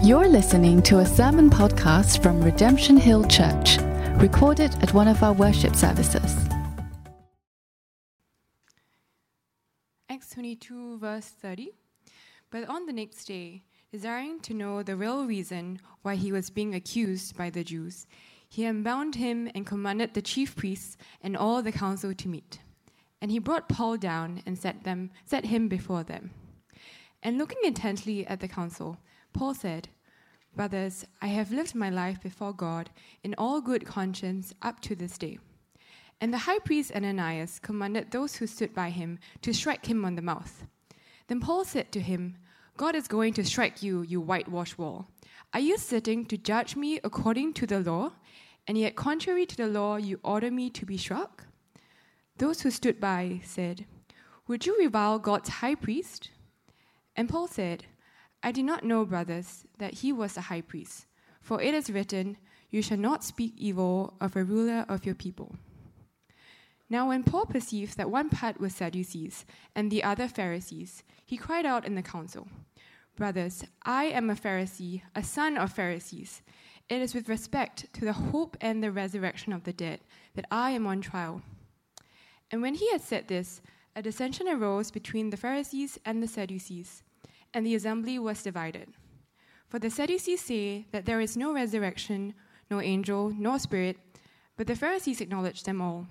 You're listening to a sermon podcast from Redemption Hill Church, recorded at one of our worship services. Acts 22, verse 30. But on the next day, desiring to know the real reason why he was being accused by the Jews, he unbound him and commanded the chief priests and all the council to meet. And he brought Paul down and set, them, set him before them. And looking intently at the council, Paul said, Brothers, I have lived my life before God in all good conscience up to this day. And the high priest Ananias commanded those who stood by him to strike him on the mouth. Then Paul said to him, God is going to strike you, you whitewashed wall. Are you sitting to judge me according to the law? And yet, contrary to the law, you order me to be struck? Those who stood by said, Would you revile God's high priest? And Paul said, I did not know, brothers, that he was a high priest, for it is written, You shall not speak evil of a ruler of your people. Now, when Paul perceived that one part was Sadducees and the other Pharisees, he cried out in the council, Brothers, I am a Pharisee, a son of Pharisees. It is with respect to the hope and the resurrection of the dead that I am on trial. And when he had said this, a dissension arose between the Pharisees and the Sadducees and the assembly was divided. For the Sadducees say that there is no resurrection, no angel, nor spirit, but the Pharisees acknowledge them all.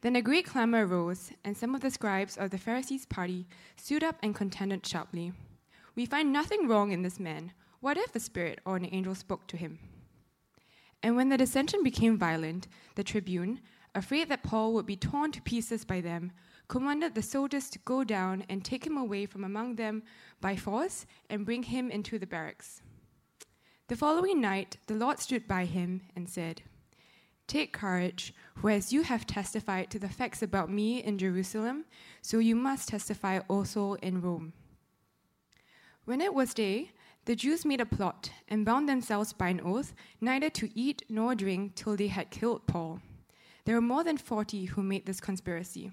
Then a great clamor arose, and some of the scribes of the Pharisees' party stood up and contended sharply. We find nothing wrong in this man. What if a spirit or an angel spoke to him? And when the dissension became violent, the tribune, afraid that Paul would be torn to pieces by them, commanded the soldiers to go down and take him away from among them by force and bring him into the barracks. The following night, the Lord stood by him and said, Take courage, for as you have testified to the facts about me in Jerusalem, so you must testify also in Rome. When it was day, the Jews made a plot and bound themselves by an oath neither to eat nor drink till they had killed Paul. There were more than forty who made this conspiracy.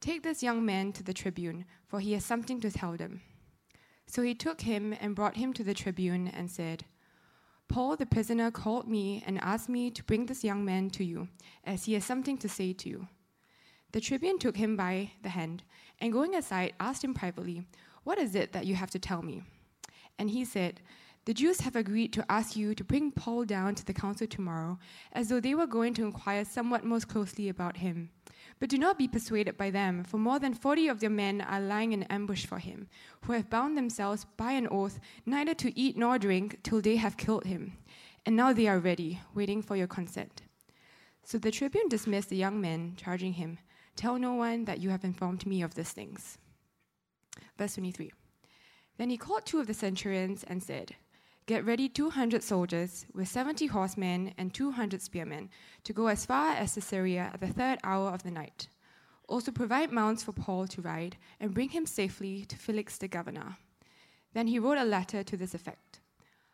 Take this young man to the tribune, for he has something to tell them. So he took him and brought him to the tribune and said, Paul the prisoner called me and asked me to bring this young man to you, as he has something to say to you. The tribune took him by the hand, and going aside, asked him privately, What is it that you have to tell me? And he said, The Jews have agreed to ask you to bring Paul down to the council tomorrow, as though they were going to inquire somewhat most closely about him. But do not be persuaded by them, for more than forty of their men are lying in ambush for him, who have bound themselves by an oath neither to eat nor drink till they have killed him. And now they are ready, waiting for your consent. So the tribune dismissed the young men, charging him, Tell no one that you have informed me of these things. Verse 23. Then he called two of the centurions and said, Get ready 200 soldiers with 70 horsemen and 200 spearmen to go as far as Caesarea at the third hour of the night. Also provide mounts for Paul to ride and bring him safely to Felix the governor. Then he wrote a letter to this effect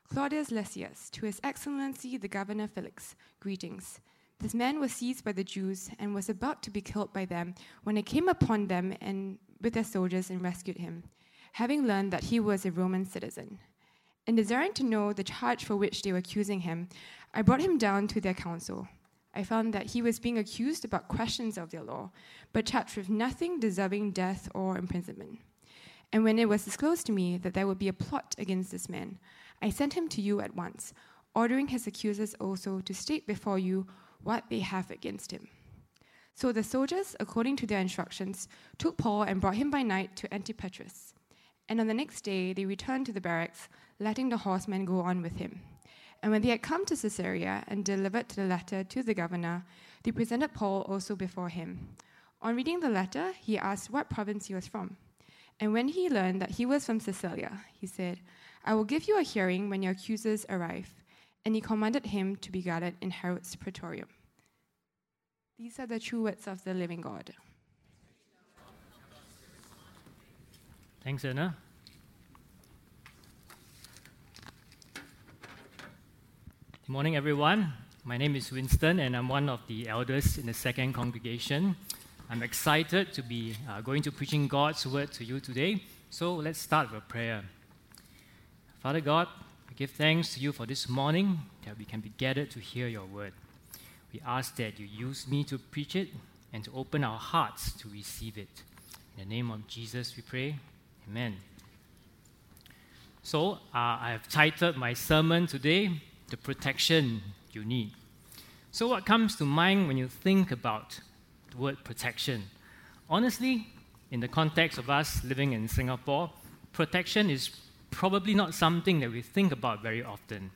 Claudius Lysias, to His Excellency the Governor Felix, greetings. This man was seized by the Jews and was about to be killed by them when I came upon them and with their soldiers and rescued him, having learned that he was a Roman citizen. In desiring to know the charge for which they were accusing him, I brought him down to their council. I found that he was being accused about questions of their law, but charged with nothing deserving death or imprisonment. And when it was disclosed to me that there would be a plot against this man, I sent him to you at once, ordering his accusers also to state before you what they have against him. So the soldiers, according to their instructions, took Paul and brought him by night to Antipatris. And on the next day they returned to the barracks, letting the horsemen go on with him. And when they had come to Caesarea and delivered the letter to the governor, they presented Paul also before him. On reading the letter, he asked what province he was from. And when he learned that he was from Caesarea, he said, I will give you a hearing when your accusers arrive. And he commanded him to be guarded in Herod's praetorium. These are the true words of the living God. Thanks, Anna. Good morning, everyone. My name is Winston, and I'm one of the elders in the second congregation. I'm excited to be uh, going to preaching God's word to you today. So let's start with prayer. Father God, we give thanks to you for this morning that we can be gathered to hear your word. We ask that you use me to preach it and to open our hearts to receive it. In the name of Jesus, we pray. Amen. So, uh, I have titled my sermon today, The Protection You Need. So, what comes to mind when you think about the word protection? Honestly, in the context of us living in Singapore, protection is probably not something that we think about very often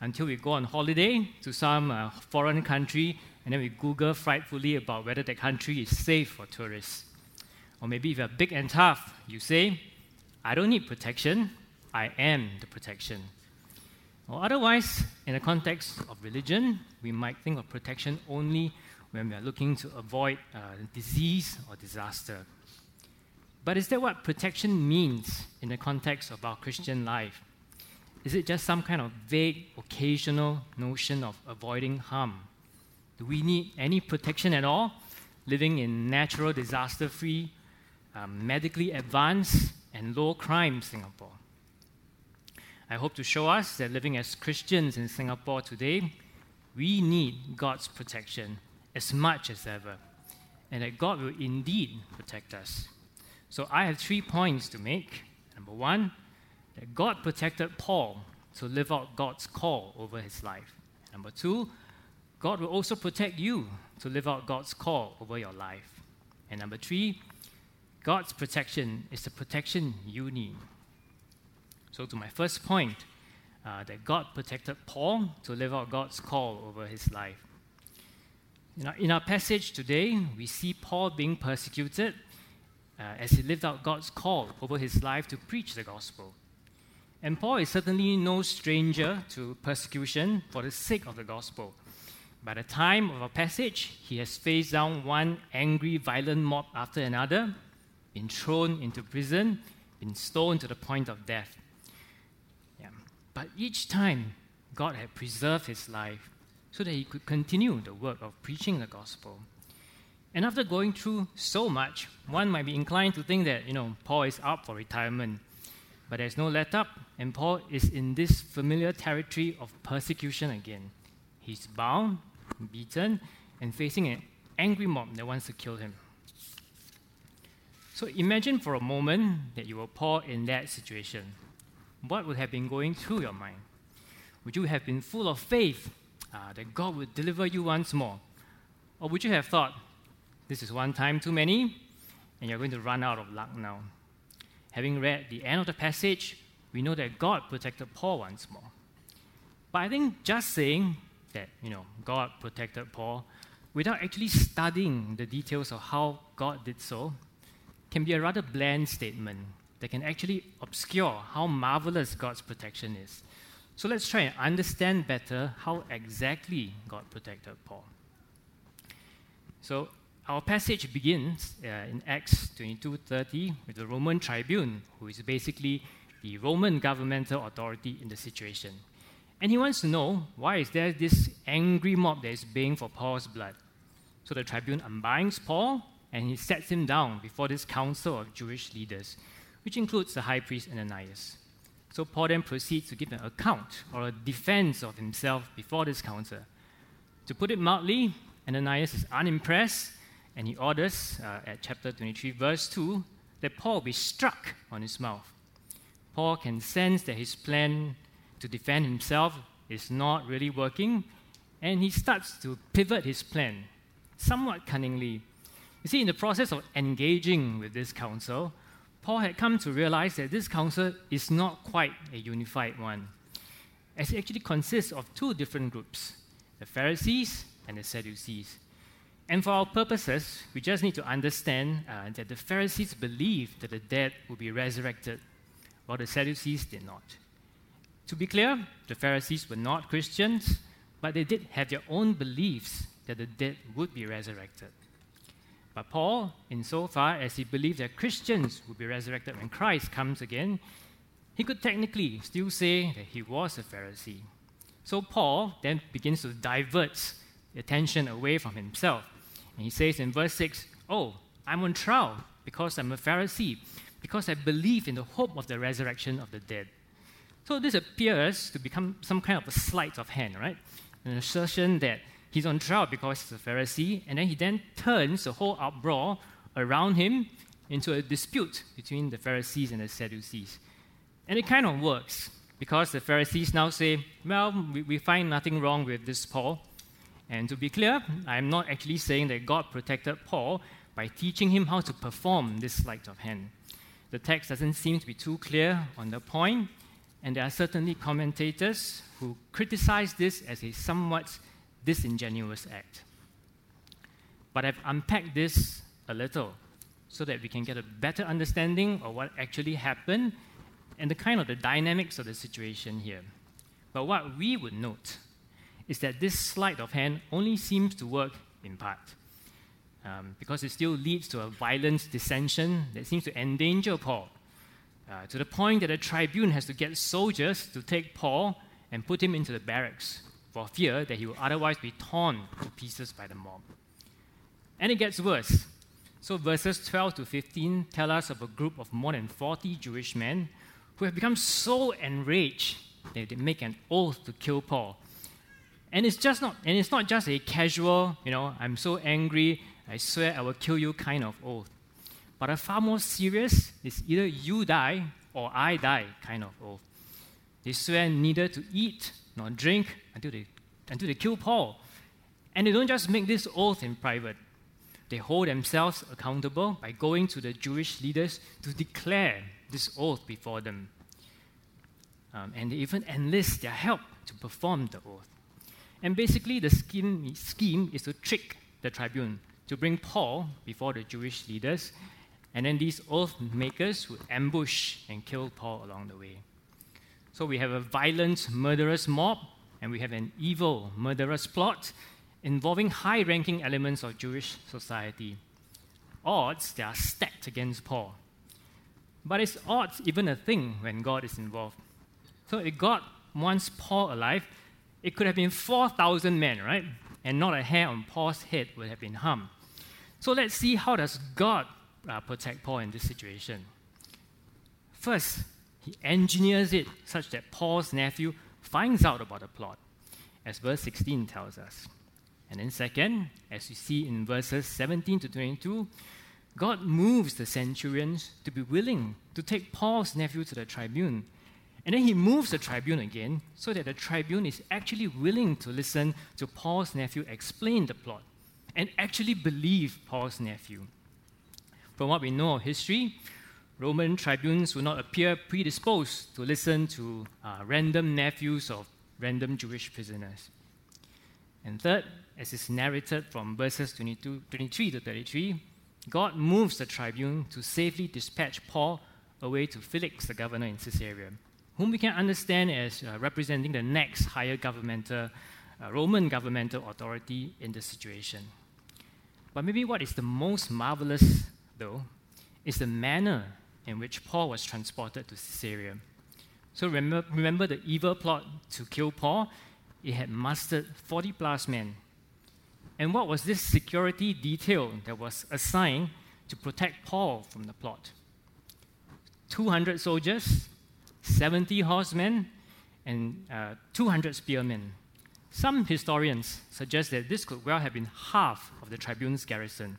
until we go on holiday to some uh, foreign country and then we Google frightfully about whether that country is safe for tourists. Or maybe if you're big and tough, you say, I don't need protection, I am the protection. Or otherwise, in the context of religion, we might think of protection only when we are looking to avoid uh, disease or disaster. But is that what protection means in the context of our Christian life? Is it just some kind of vague, occasional notion of avoiding harm? Do we need any protection at all? Living in natural, disaster free, um, medically advanced, and low crime Singapore. I hope to show us that living as Christians in Singapore today, we need God's protection as much as ever, and that God will indeed protect us. So I have three points to make. Number one, that God protected Paul to live out God's call over his life. Number two, God will also protect you to live out God's call over your life. And number three, God's protection is the protection you need. So, to my first point, uh, that God protected Paul to live out God's call over his life. You know, in our passage today, we see Paul being persecuted uh, as he lived out God's call over his life to preach the gospel. And Paul is certainly no stranger to persecution for the sake of the gospel. By the time of our passage, he has faced down one angry, violent mob after another, been thrown into prison, been stoned to the point of death. Yeah. But each time, God had preserved his life so that he could continue the work of preaching the gospel. And after going through so much, one might be inclined to think that, you know, Paul is up for retirement. But there's no let up, and Paul is in this familiar territory of persecution again. He's bound, beaten, and facing an angry mob that wants to kill him. So imagine for a moment that you were Paul in that situation. What would have been going through your mind? Would you have been full of faith uh, that God would deliver you once more? Or would you have thought, this is one time too many, and you're going to run out of luck now? Having read the end of the passage, we know that God protected Paul once more. But I think just saying that, you know, God protected Paul without actually studying the details of how God did so can be a rather bland statement that can actually obscure how marvelous God's protection is. So let's try and understand better how exactly God protected Paul. So our passage begins uh, in Acts 22:30 with the Roman tribune, who is basically the Roman governmental authority in the situation. And he wants to know why is there this angry mob that is baying for Paul's blood. So the tribune unbinds Paul and he sets him down before this council of Jewish leaders, which includes the high priest Ananias. So Paul then proceeds to give an account or a defense of himself before this council. To put it mildly, Ananias is unimpressed and he orders uh, at chapter 23, verse 2, that Paul be struck on his mouth. Paul can sense that his plan to defend himself is not really working, and he starts to pivot his plan somewhat cunningly. You see, in the process of engaging with this council, Paul had come to realize that this council is not quite a unified one, as it actually consists of two different groups the Pharisees and the Sadducees. And for our purposes, we just need to understand uh, that the Pharisees believed that the dead would be resurrected, while the Sadducees did not. To be clear, the Pharisees were not Christians, but they did have their own beliefs that the dead would be resurrected. But Paul, insofar as he believed that Christians would be resurrected when Christ comes again, he could technically still say that he was a Pharisee. So Paul then begins to divert the attention away from himself. And he says in verse 6, Oh, I'm on trial because I'm a Pharisee, because I believe in the hope of the resurrection of the dead. So this appears to become some kind of a sleight of hand, right? An assertion that he's on trial because he's a Pharisee, and then he then turns the whole uproar around him into a dispute between the Pharisees and the Sadducees. And it kind of works because the Pharisees now say, well, we, we find nothing wrong with this Paul. And to be clear, I'm not actually saying that God protected Paul by teaching him how to perform this sleight of hand. The text doesn't seem to be too clear on the point, and there are certainly commentators who criticize this as a somewhat disingenuous act. But I've unpacked this a little so that we can get a better understanding of what actually happened and the kind of the dynamics of the situation here. But what we would note is that this sleight of hand only seems to work in part. Um, because it still leads to a violent dissension that seems to endanger Paul, uh, to the point that a tribune has to get soldiers to take Paul and put him into the barracks for fear that he will otherwise be torn to pieces by the mob. And it gets worse. So, verses 12 to 15 tell us of a group of more than 40 Jewish men who have become so enraged that they make an oath to kill Paul. And it's just not, and it's not just a casual, you know, I'm so angry, I swear I will kill you kind of oath. But a far more serious is either you die or I die kind of oath. They swear neither to eat nor drink until they, until they kill Paul. And they don't just make this oath in private. They hold themselves accountable by going to the Jewish leaders to declare this oath before them. Um, and they even enlist their help to perform the oath. And basically, the scheme, scheme is to trick the tribune to bring Paul before the Jewish leaders, and then these oath makers would ambush and kill Paul along the way. So we have a violent, murderous mob, and we have an evil, murderous plot involving high ranking elements of Jewish society. Odds that are stacked against Paul. But is odds even a thing when God is involved? So if God wants Paul alive, it could have been 4,000 men, right? And not a hair on Paul's head would have been harmed. So let's see how does God uh, protect Paul in this situation. First, he engineers it such that Paul's nephew finds out about the plot, as verse 16 tells us. And then, second, as you see in verses 17 to 22, God moves the centurions to be willing to take Paul's nephew to the tribune. And then he moves the tribune again so that the tribune is actually willing to listen to Paul's nephew explain the plot and actually believe Paul's nephew. From what we know of history, Roman tribunes would not appear predisposed to listen to uh, random nephews of random Jewish prisoners. And third, as is narrated from verses 22, 23 to 33, God moves the tribune to safely dispatch Paul away to Felix, the governor in Caesarea, whom we can understand as uh, representing the next higher governmental, uh, Roman governmental authority in the situation. But maybe what is the most marvelous, though, is the manner in which Paul was transported to Caesarea. So remember, remember the evil plot to kill Paul? It had mustered 40 plus men. And what was this security detail that was assigned to protect Paul from the plot? 200 soldiers, 70 horsemen, and uh, 200 spearmen. Some historians suggest that this could well have been half of the tribune's garrison.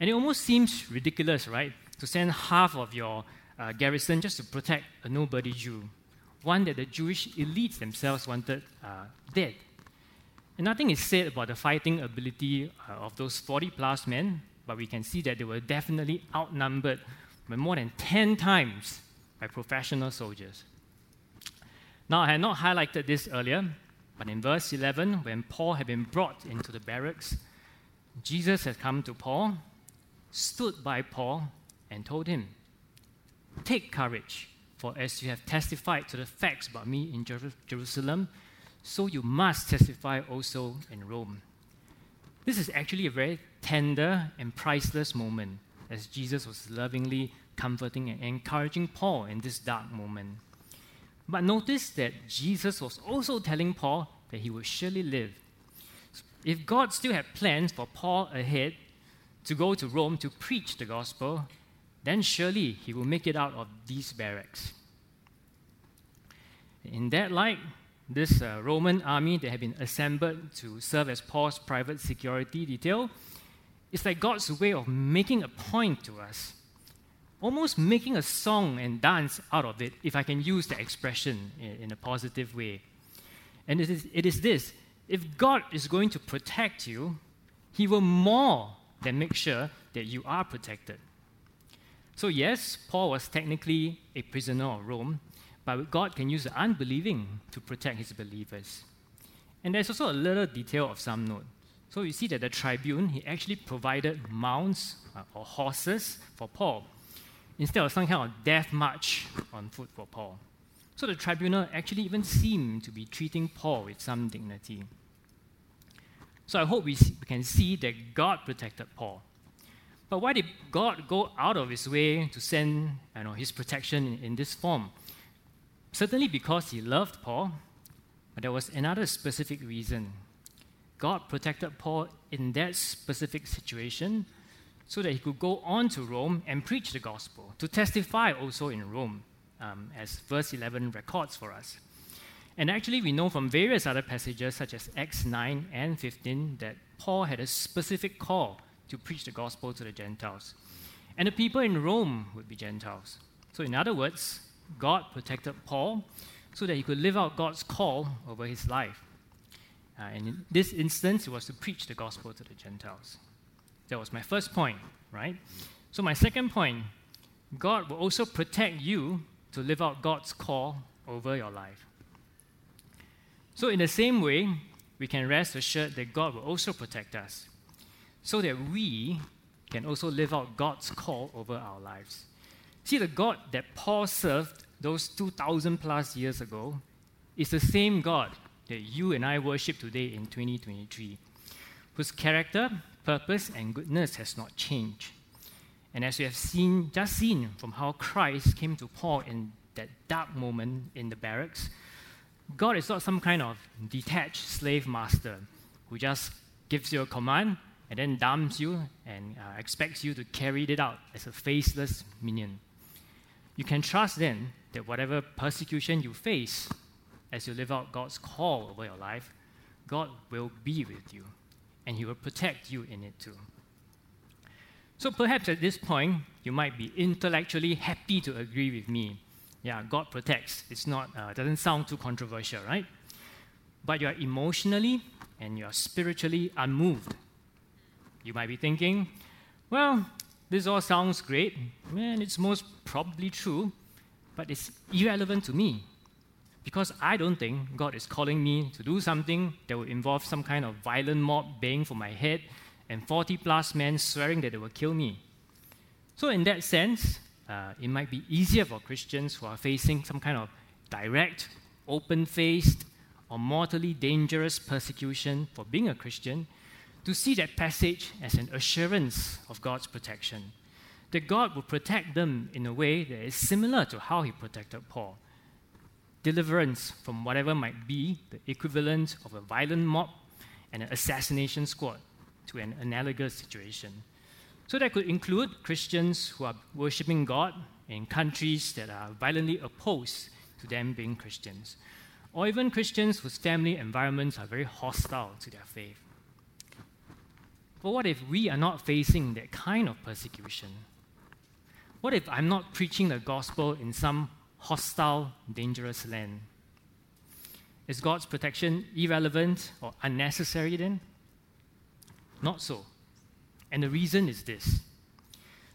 And it almost seems ridiculous, right? To send half of your uh, garrison just to protect a nobody Jew, one that the Jewish elites themselves wanted uh, dead. And nothing is said about the fighting ability uh, of those 40 plus men, but we can see that they were definitely outnumbered by more than 10 times by professional soldiers. Now, I had not highlighted this earlier, but in verse 11, when Paul had been brought into the barracks, Jesus had come to Paul, stood by Paul, and told him, Take courage, for as you have testified to the facts about me in Jer- Jerusalem, so you must testify also in Rome. This is actually a very tender and priceless moment as Jesus was lovingly comforting and encouraging Paul in this dark moment. But notice that Jesus was also telling Paul that he would surely live. If God still had plans for Paul ahead to go to Rome to preach the gospel, then surely he will make it out of these barracks. In that light, this uh, Roman army that had been assembled to serve as Paul's private security detail is like God's way of making a point to us, almost making a song and dance out of it, if I can use the expression in, in a positive way. And it is, it is this if God is going to protect you, He will more than make sure that you are protected. So, yes, Paul was technically a prisoner of Rome, but God can use the unbelieving to protect his believers. And there's also a little detail of some note. So you see that the tribune, he actually provided mounts uh, or horses for Paul instead of some kind of death march on foot for Paul. So the tribunal actually even seemed to be treating Paul with some dignity. So I hope we, can see that God protected Paul. But why did God go out of his way to send you know, his protection in, in this form? Certainly because he loved Paul, but there was another specific reason. God protected Paul in that specific situation so that he could go on to Rome and preach the gospel, to testify also in Rome, um, as verse 11 records for us. And actually, we know from various other passages, such as Acts 9 and 15, that Paul had a specific call to preach the gospel to the Gentiles. And the people in Rome would be Gentiles. So, in other words, God protected Paul so that he could live out God's call over his life. Uh, and in this instance, it was to preach the gospel to the Gentiles. That was my first point, right? So, my second point God will also protect you to live out God's call over your life. So, in the same way, we can rest assured that God will also protect us so that we can also live out God's call over our lives. See, the God that Paul served those 2,000 plus years ago is the same God that you and I worship today in 2023, whose character, purpose, and goodness has not changed. And as we have seen, just seen from how Christ came to Paul in that dark moment in the barracks, God is not some kind of detached slave master who just gives you a command and then dumps you and uh, expects you to carry it out as a faceless minion. You can trust then that whatever persecution you face as you live out God's call over your life, God will be with you and He will protect you in it too. So perhaps at this point, you might be intellectually happy to agree with me. Yeah, God protects. It's not, uh, doesn't sound too controversial, right? But you are emotionally and you are spiritually unmoved you might be thinking, well, this all sounds great, and it's most probably true, but it's irrelevant to me because I don't think God is calling me to do something that will involve some kind of violent mob baying for my head and 40 plus men swearing that they will kill me. So, in that sense, uh, it might be easier for Christians who are facing some kind of direct, open faced, or mortally dangerous persecution for being a Christian to see that passage as an assurance of God's protection. That God will protect them in a way that is similar to how He protected Paul. Deliverance from whatever might be the equivalent of a violent mob and an assassination squad to an analogous situation. So that could include Christians who are worshipping God in countries that are violently opposed to them being Christians, or even Christians whose family environments are very hostile to their faith. But what if we are not facing that kind of persecution? What if I'm not preaching the gospel in some hostile, dangerous land? Is God's protection irrelevant or unnecessary then? Not so. And the reason is this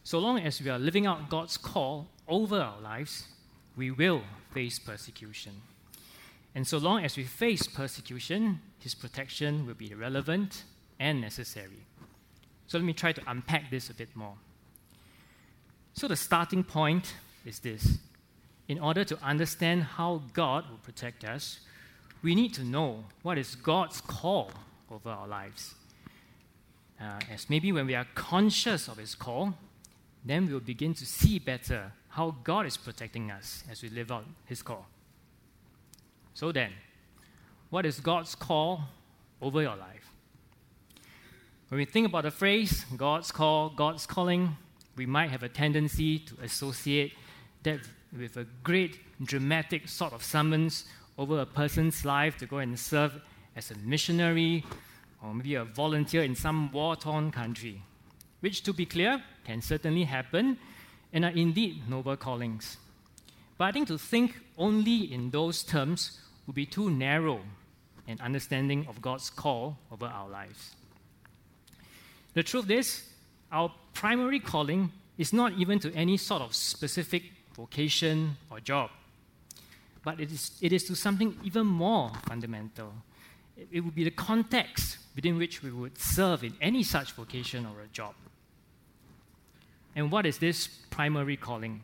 so long as we are living out God's call over our lives, we will face persecution. And so long as we face persecution, His protection will be relevant and necessary. So let me try to unpack this a bit more. So the starting point is this. In order to understand how God will protect us, we need to know what is God's call over our lives. Uh, as maybe when we are conscious of His call, then we will begin to see better how God is protecting us as we live out His call. So then, what is God's call over your life? When we think about the phrase God's call, God's calling, we might have a tendency to associate that with a great dramatic sort of summons over a person's life to go and serve as a missionary or maybe a volunteer in some war torn country, which, to be clear, can certainly happen and are indeed noble callings. But I think to think only in those terms would be too narrow an understanding of God's call over our lives. The truth is, our primary calling is not even to any sort of specific vocation or job, but it is, it is to something even more fundamental. It, it would be the context within which we would serve in any such vocation or a job. And what is this primary calling?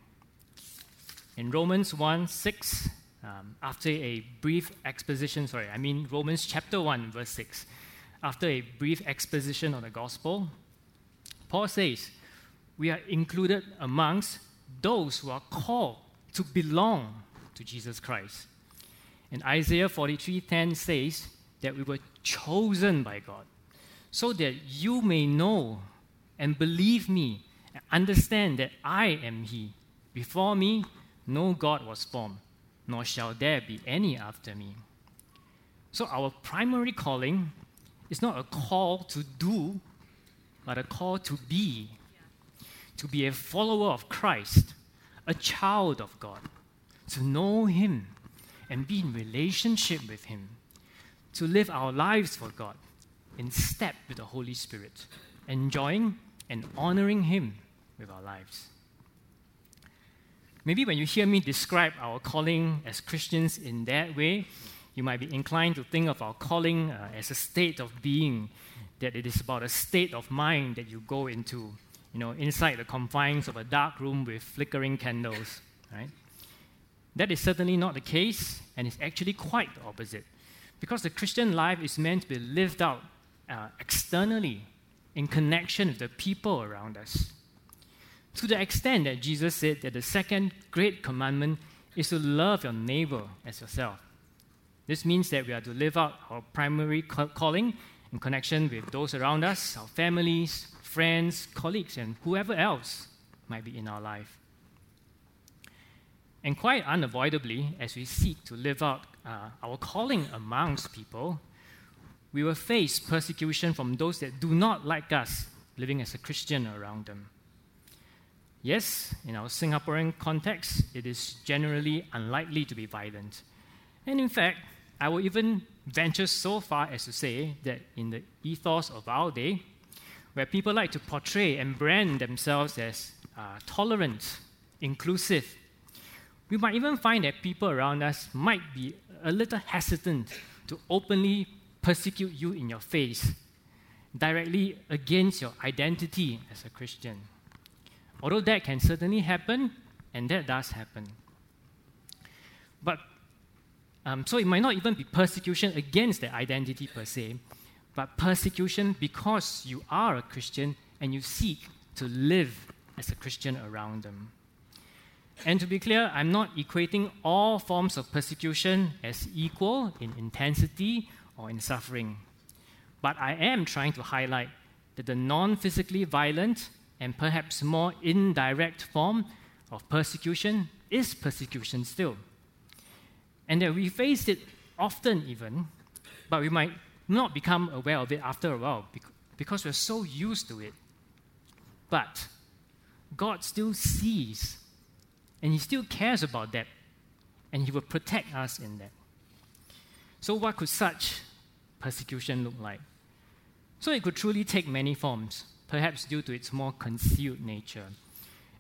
In Romans 1 6, um, after a brief exposition, sorry, I mean Romans chapter 1, verse 6, after a brief exposition of the gospel, Paul says, We are included amongst those who are called to belong to Jesus Christ. And Isaiah 43:10 says that we were chosen by God so that you may know and believe me and understand that I am he. Before me no God was formed nor shall there be any after me. So, our primary calling is not a call to do, but a call to be. To be a follower of Christ, a child of God, to know Him and be in relationship with Him, to live our lives for God in step with the Holy Spirit, enjoying and honoring Him with our lives. Maybe when you hear me describe our calling as Christians in that way, you might be inclined to think of our calling uh, as a state of being, that it is about a state of mind that you go into, you know, inside the confines of a dark room with flickering candles, right? That is certainly not the case, and it's actually quite the opposite. Because the Christian life is meant to be lived out uh, externally in connection with the people around us to the extent that Jesus said that the second great commandment is to love your neighbor as yourself. This means that we are to live out our primary calling in connection with those around us, our families, friends, colleagues, and whoever else might be in our life. And quite unavoidably, as we seek to live out uh, our calling amongst people, we will face persecution from those that do not like us living as a Christian around them. Yes, in our Singaporean context, it is generally unlikely to be violent. And in fact, I will even venture so far as to say that in the ethos of our day, where people like to portray and brand themselves as uh, tolerant, inclusive, we might even find that people around us might be a little hesitant to openly persecute you in your face, directly against your identity as a Christian. Although that can certainly happen, and that does happen. But um, so it might not even be persecution against the identity per se, but persecution because you are a Christian and you seek to live as a Christian around them. And to be clear, I'm not equating all forms of persecution as equal in intensity or in suffering. But I am trying to highlight that the non physically violent and perhaps more indirect form of persecution is persecution still. And that we face it often, even, but we might not become aware of it after a while because we're so used to it. But God still sees, and He still cares about that, and He will protect us in that. So, what could such persecution look like? So, it could truly take many forms perhaps due to its more concealed nature.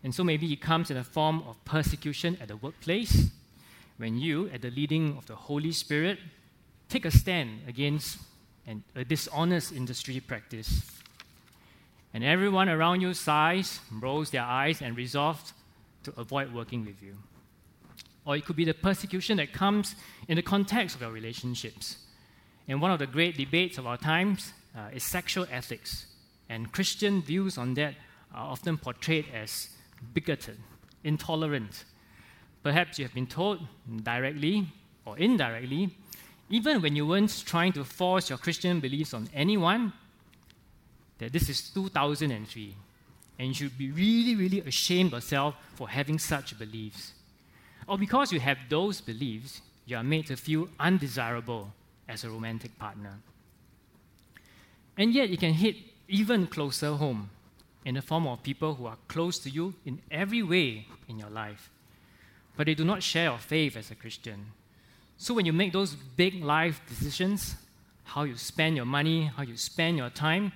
And so maybe it comes in the form of persecution at the workplace, when you, at the leading of the Holy Spirit, take a stand against an, a dishonest industry practice. and everyone around you sighs, rolls their eyes, and resolves to avoid working with you. Or it could be the persecution that comes in the context of your relationships. And one of the great debates of our times uh, is sexual ethics. And Christian views on that are often portrayed as bigoted, intolerant. Perhaps you have been told directly or indirectly, even when you weren't trying to force your Christian beliefs on anyone, that this is 2003 and you should be really, really ashamed of yourself for having such beliefs. Or because you have those beliefs, you are made to feel undesirable as a romantic partner. And yet, it can hit even closer home in the form of people who are close to you in every way in your life, but they do not share your faith as a Christian. So, when you make those big life decisions, how you spend your money, how you spend your time,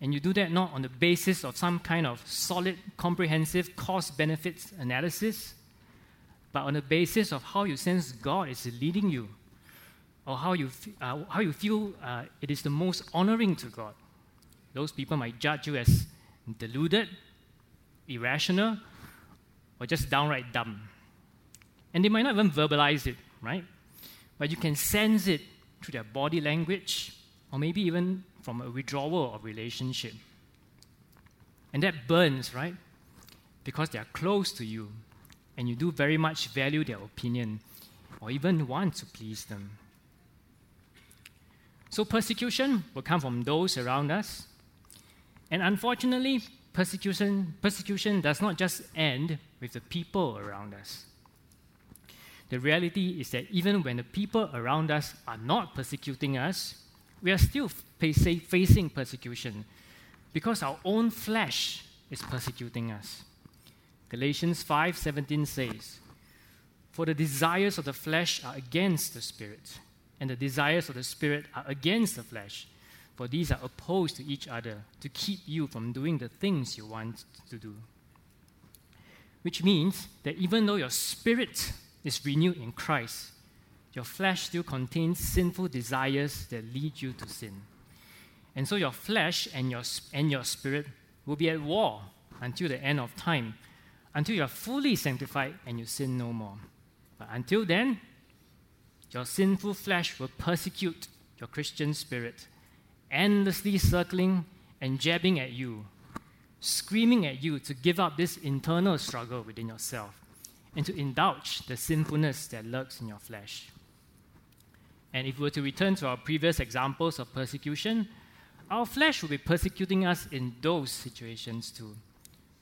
and you do that not on the basis of some kind of solid, comprehensive cost benefits analysis, but on the basis of how you sense God is leading you, or how you, uh, how you feel uh, it is the most honoring to God. Those people might judge you as deluded, irrational, or just downright dumb. And they might not even verbalize it, right? But you can sense it through their body language, or maybe even from a withdrawal of relationship. And that burns, right? Because they are close to you, and you do very much value their opinion, or even want to please them. So persecution will come from those around us. And unfortunately, persecution, persecution does not just end with the people around us. The reality is that even when the people around us are not persecuting us, we are still facing persecution because our own flesh is persecuting us. Galatians 5:17 says, "For the desires of the flesh are against the spirit, and the desires of the spirit are against the flesh, for these are opposed to each other to keep you from doing the things you want to do." Which means that even though your spirit is renewed in Christ, your flesh still contains sinful desires that lead you to sin. And so your flesh and your, and your spirit will be at war until the end of time, until you are fully sanctified and you sin no more. But until then, your sinful flesh will persecute your Christian spirit, endlessly circling and jabbing at you, screaming at you to give up this internal struggle within yourself and to indulge the sinfulness that lurks in your flesh. And if we were to return to our previous examples of persecution, our flesh will be persecuting us in those situations too,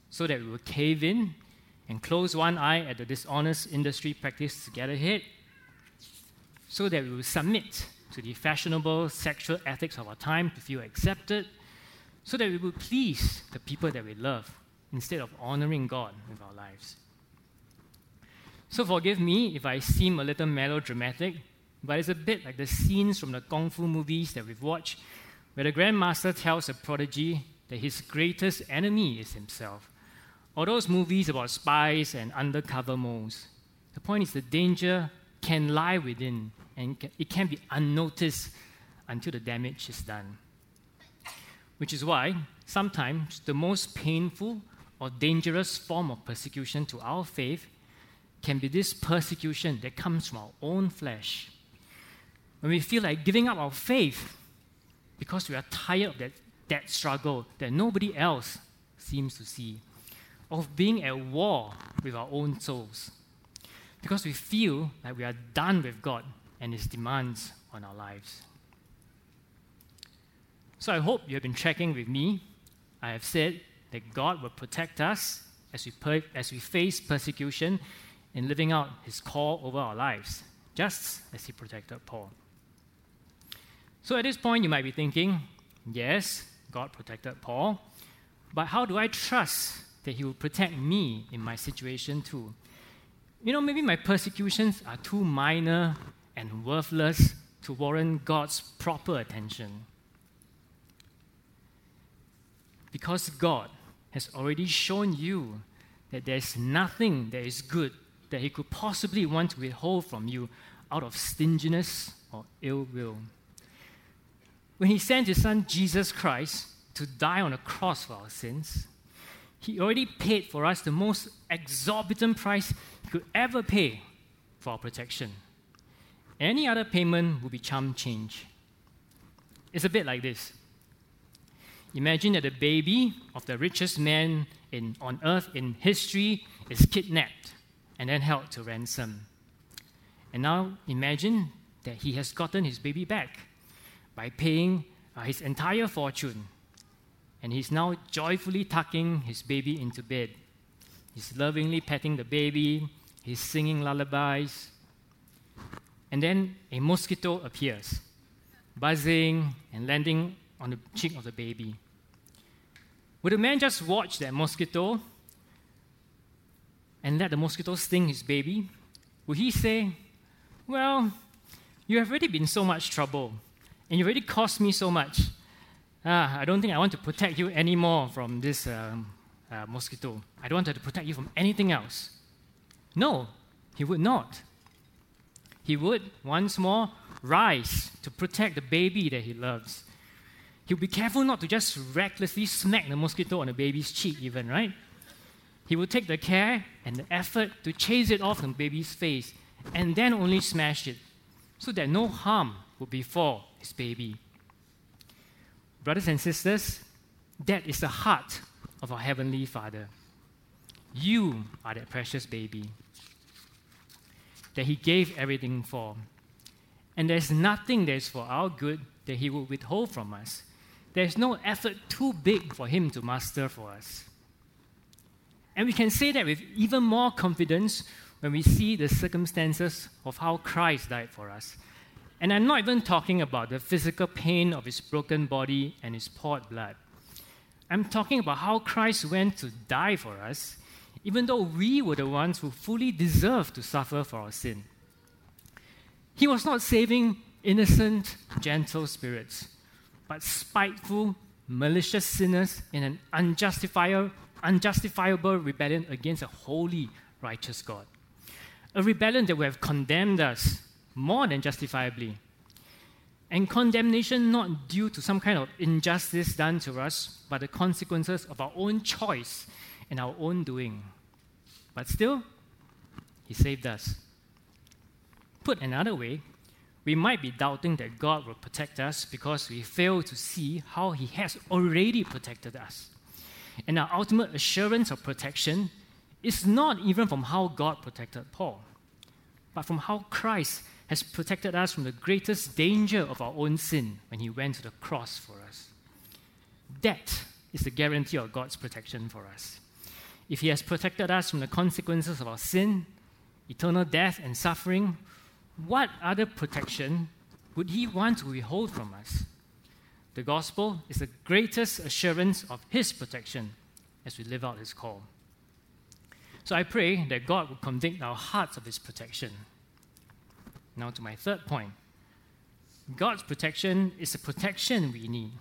so that we will cave in and close one eye at the dishonest industry practice to get ahead, so that we will submit to the fashionable sexual ethics of our time to feel accepted, so that we will please the people that we love instead of honoring God with our lives. So forgive me if I seem a little melodramatic but it's a bit like the scenes from the Kung Fu movies that we've watched, where the Grandmaster tells a prodigy that his greatest enemy is himself. Or those movies about spies and undercover moles. The point is, the danger can lie within, and it can be unnoticed until the damage is done. Which is why sometimes the most painful or dangerous form of persecution to our faith can be this persecution that comes from our own flesh when we feel like giving up our faith because we are tired of that, that struggle that nobody else seems to see, of being at war with our own souls, because we feel like we are done with God and His demands on our lives. So I hope you have been tracking with me. I have said that God will protect us as we, per- as we face persecution in living out His call over our lives, just as He protected Paul. So at this point, you might be thinking, yes, God protected Paul, but how do I trust that he will protect me in my situation too? You know, maybe my persecutions are too minor and worthless to warrant God's proper attention. Because God has already shown you that there's nothing that is good that He could possibly want to withhold from you out of stinginess or ill will when he sent his son Jesus Christ to die on a cross for our sins. He already paid for us the most exorbitant price he could ever pay for our protection. Any other payment would be chump change. It's a bit like this. Imagine that the baby of the richest man in, on earth in history is kidnapped and then held to ransom. And now imagine that he has gotten his baby back by paying uh, his entire fortune. And he's now joyfully tucking his baby into bed. He's lovingly petting the baby, he's singing lullabies. And then a mosquito appears, buzzing and landing on the cheek of the baby. Would a man just watch that mosquito and let the mosquito sting his baby? Would he say, Well, you have already been so much trouble, and you already cost me so much. Ah, I don't think I want to protect you anymore from this um, uh, mosquito. I don't want to protect you from anything else. No, he would not. He would, once more, rise to protect the baby that he loves. He'll be careful not to just recklessly smack the mosquito on the baby's cheek, even, right? He will take the care and the effort to chase it off the baby's face and then only smash it so that no harm would befall his baby. Brothers and sisters, that is the heart of our Heavenly Father. You are that precious baby that He gave everything for. And there's nothing that is for our good that He will withhold from us. There's no effort too big for Him to master for us. And we can say that with even more confidence when we see the circumstances of how Christ died for us. And I'm not even talking about the physical pain of his broken body and his poured blood. I'm talking about how Christ went to die for us, even though we were the ones who fully deserved to suffer for our sin. He was not saving innocent, gentle spirits, but spiteful, malicious sinners in an unjustifiable, unjustifiable rebellion against a holy, righteous God. A rebellion that would have condemned us more than justifiably. And condemnation not due to some kind of injustice done to us, but the consequences of our own choice and our own doing. But still, He saved us. Put another way, we might be doubting that God will protect us because we fail to see how He has already protected us. And our ultimate assurance of protection is not even from how God protected Paul, but from how Christ has protected us from the greatest danger of our own sin when He went to the cross for us. That is the guarantee of God's protection for us. If He has protected us from the consequences of our sin, eternal death, and suffering, what other protection would He want to withhold from us? The gospel is the greatest assurance of His protection as we live out His call. So I pray that God will convict our hearts of His protection. Now, to my third point God's protection is the protection we need.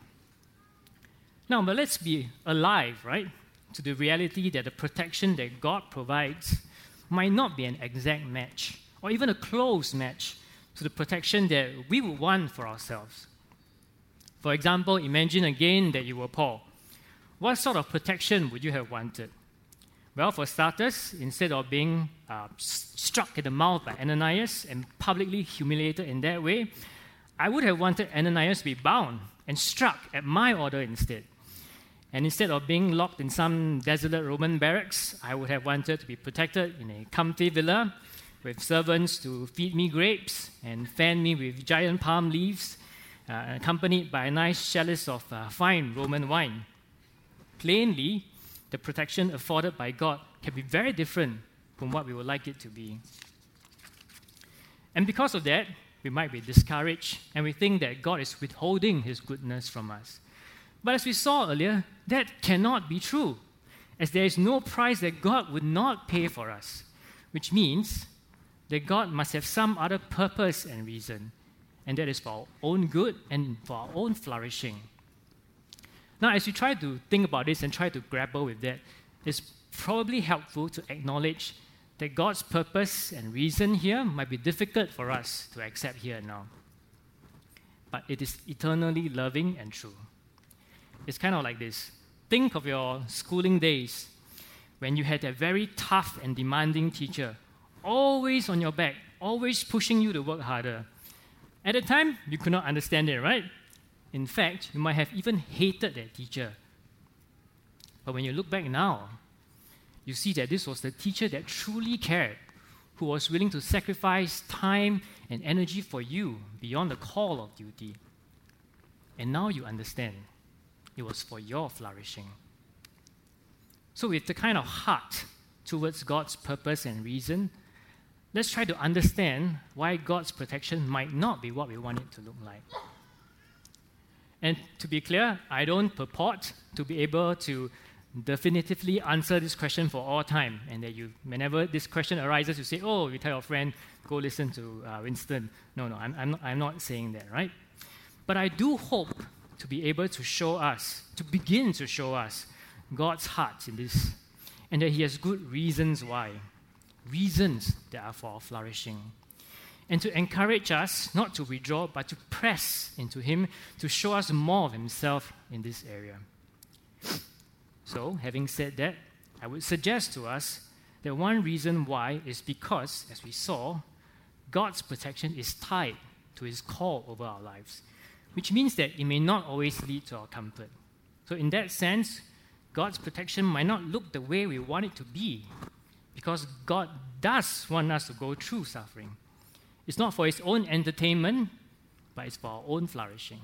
Now, but let's be alive, right, to the reality that the protection that God provides might not be an exact match or even a close match to the protection that we would want for ourselves. For example, imagine again that you were Paul. What sort of protection would you have wanted? Well, for starters, instead of being uh, struck in the mouth by Ananias and publicly humiliated in that way, I would have wanted Ananias to be bound and struck at my order instead. And instead of being locked in some desolate Roman barracks, I would have wanted to be protected in a comfy villa with servants to feed me grapes and fan me with giant palm leaves accompanied by a nice chalice of uh, fine Roman wine. Plainly, the protection afforded by God can be very different from what we would like it to be. And because of that, we might be discouraged and we think that God is withholding His goodness from us. But as we saw earlier, that cannot be true, as there is no price that God would not pay for us, which means that God must have some other purpose and reason and that is for our own good and for our own flourishing. Now, as you try to think about this and try to grapple with that, it's probably helpful to acknowledge that God's purpose and reason here might be difficult for us to accept here and now. But it is eternally loving and true. It's kind of like this. Think of your schooling days when you had a very tough and demanding teacher, always on your back, always pushing you to work harder. At the time, you could not understand it, right? In fact, you might have even hated that teacher. But when you look back now, you see that this was the teacher that truly cared, who was willing to sacrifice time and energy for you beyond the call of duty. And now you understand it was for your flourishing. So, with the kind of heart towards God's purpose and reason, let's try to understand why God's protection might not be what we want it to look like. And to be clear, I don't purport to be able to definitively answer this question for all time, and that you, whenever this question arises, you say, "Oh, you tell your friend, go listen to uh, Winston." No, no, I'm, I'm, not, I'm not saying that, right? But I do hope to be able to show us, to begin to show us God's heart in this, and that He has good reasons why, reasons that are for flourishing. And to encourage us not to withdraw, but to press into Him to show us more of Himself in this area. So, having said that, I would suggest to us that one reason why is because, as we saw, God's protection is tied to His call over our lives, which means that it may not always lead to our comfort. So, in that sense, God's protection might not look the way we want it to be, because God does want us to go through suffering. It's not for His own entertainment, but it's for our own flourishing.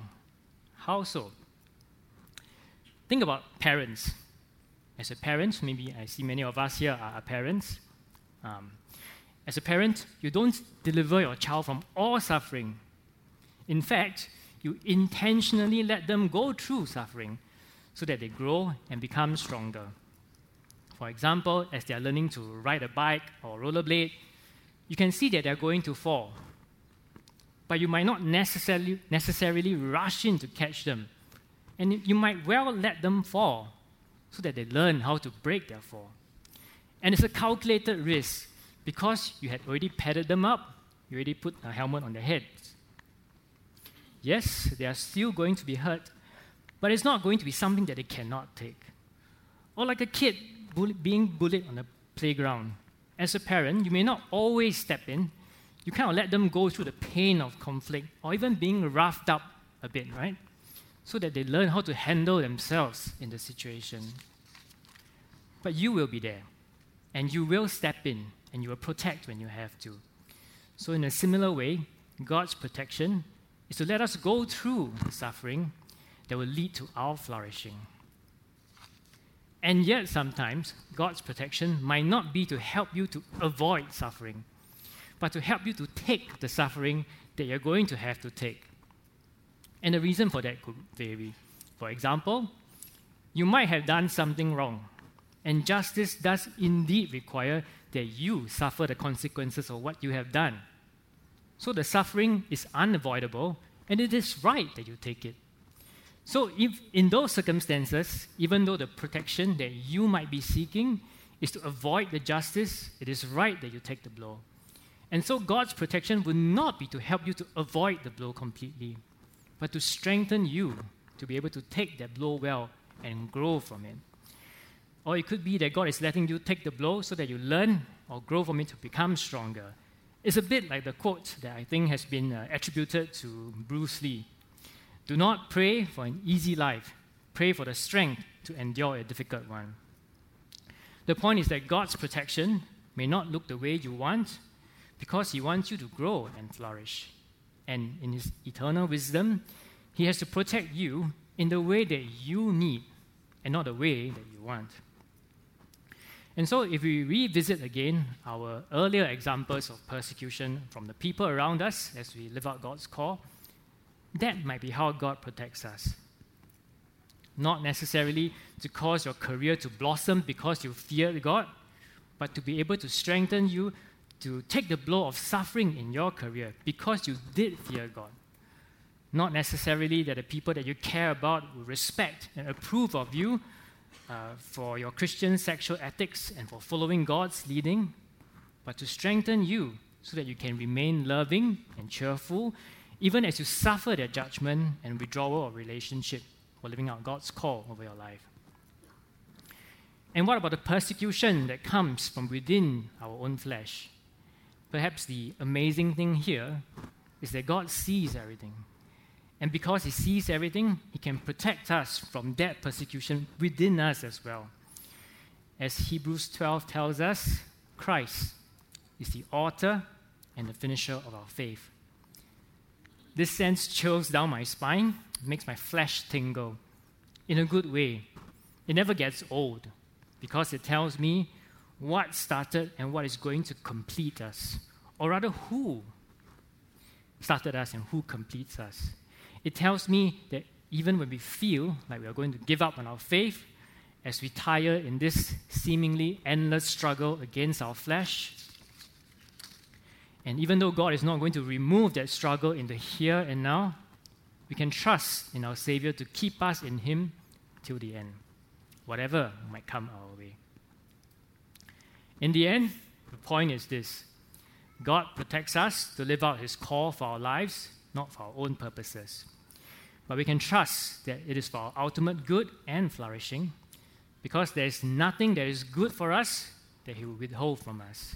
How so? Think about parents as a parent, maybe I see many of us here are parents. Um, as a parent, you don't deliver your child from all suffering. In fact, you intentionally let them go through suffering so that they grow and become stronger. For example, as they are learning to ride a bike or rollerblade, you can see that they're going to fall. But you might not necessarily, necessarily rush in to catch them. And you might well let them fall so that they learn how to break their fall. And it's a calculated risk because you had already padded them up, you already put a helmet on their heads. Yes, they are still going to be hurt, but it's not going to be something that they cannot take. Or like a kid being bullied on the playground. As a parent, you may not always step in. You kind of let them go through the pain of conflict or even being roughed up a bit, right? so that they learn how to handle themselves in the situation. But you will be there, and you will step in, and you will protect when you have to. So, in a similar way, God's protection is to let us go through the suffering that will lead to our flourishing. And yet, sometimes, God's protection might not be to help you to avoid suffering, but to help you to take the suffering that you're going to have to take. And the reason for that could vary. For example, you might have done something wrong, and justice does indeed require that you suffer the consequences of what you have done. So the suffering is unavoidable, and it is right that you take it. So, if in those circumstances, even though the protection that you might be seeking is to avoid the justice, it is right that you take the blow. And so, God's protection will not be to help you to avoid the blow completely, but to strengthen you to be able to take that blow well and grow from it. Or it could be that God is letting you take the blow so that you learn or grow from it to become stronger. It's a bit like the quote that I think has been uh, attributed to Bruce Lee Do not pray for an easy life, pray for the strength to endure a difficult one. The point is that God's protection may not look the way you want because He wants you to grow and flourish and in His eternal wisdom, He has to protect you in the way that you need and not the way that you want. And so, if we revisit again our earlier examples of persecution from the people around us as we live out God's call, that might be how God protects us. Not necessarily to cause your career to blossom because you fear God, but to be able to strengthen you to take the blow of suffering in your career because you did fear God. Not necessarily that the people that you care about will respect and approve of you uh, for your Christian sexual ethics and for following God's leading, but to strengthen you so that you can remain loving and cheerful even as you suffer their judgment and withdrawal of relationship for living out God's call over your life. And what about the persecution that comes from within our own flesh? Perhaps the amazing thing here is that God sees everything. And because He sees everything, He can protect us from that persecution within us as well. As Hebrews 12 tells us, Christ is the author and the finisher of our faith. This sense chills down my spine, it makes my flesh tingle in a good way. It never gets old because it tells me what started and what is going to complete us, or rather, who started us and who completes us. It tells me that even when we feel like we are going to give up on our faith, as we tire in this seemingly endless struggle against our flesh, and even though God is not going to remove that struggle in the here and now, we can trust in our Savior to keep us in Him till the end, whatever might come our way. In the end, the point is this God protects us to live out His call for our lives, not for our own purposes. But we can trust that it is for our ultimate good and flourishing, because there is nothing that is good for us that He will withhold from us.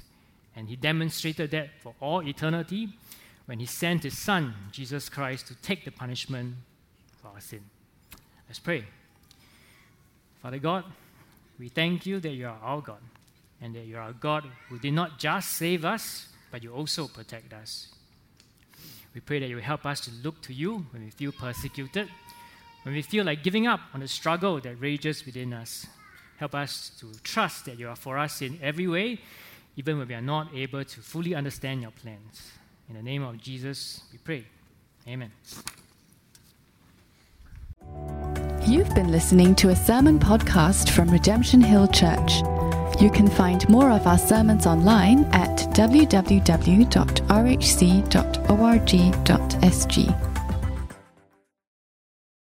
And He demonstrated that for all eternity when He sent His Son, Jesus Christ, to take the punishment for our sin. Let's pray. Father God, we thank you that you are our God and that you are a God who did not just save us, but you also protect us. We pray that you will help us to look to you when we feel persecuted, when we feel like giving up on the struggle that rages within us. Help us to trust that you are for us in every way, even when we are not able to fully understand your plans. In the name of Jesus, we pray. Amen. You've been listening to a sermon podcast from Redemption Hill Church. You can find more of our sermons online at www.rhc.org.sg.